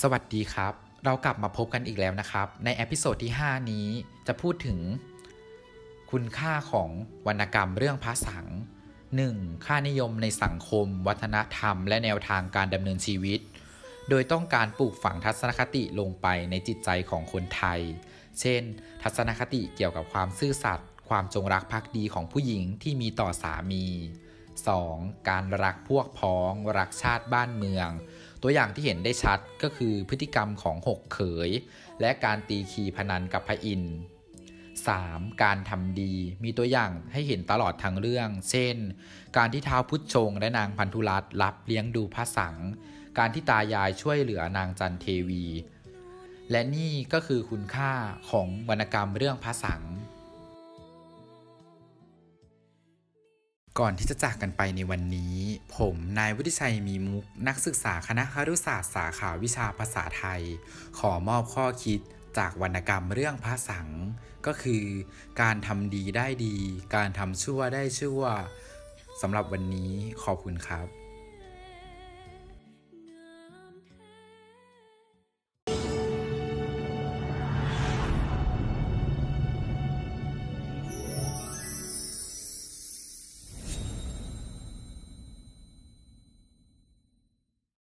สวัสดีครับ เรากลับมาพบกันอีกแล้วนะครับ ใน episode ที่ 5 นี้จะพูดถึง คุณค่าของวรรณกรรมเรื่องภาษัง 1. ค่านิยมในสังคม วัฒนธรรม และแนวทางการดำเนินชีวิต โดยต้องการปลูกฝังทัศนคติลงไปในจิตใจของคนไทย เช่น ทัศนคติเกี่ยวกับความซื่อสัตย์ความจงรักภักดีของผู้หญิงที่มีต่อสามี 2. การรักพวกพ้องรักชาติบ้านเมือง ตัวอย่างที่เห็นได้ชัดก็คือพฤติกรรมของหกเขย และการตีขีพนันกับพระอินทร์ 3. การทำดีมีตัวอย่างให้เห็นตลอดทั้งเรื่อง เช่น การที่ท้าวพุทธชงและนางพันธุรัตรับเลี้ยงดูพระสัง การที่ตายายช่วยเหลือนางจันเทวี และนี่ก็คือคุณค่าของวรรณกรรมเรื่องพระสัง ก่อนที่จะจากกันไปในวันนี้ ผมนายวุฒิชัยมีมุก นักศึกษาคณะครุศาสตร์สาขาวิชาภาษาไทย ขอมอบข้อคิดจากวรรณกรรมเรื่องพระสังก็คือ การทำดีได้ดี การทำชั่วได้ชั่วสำหรับวันนี้ขอบคุณครับ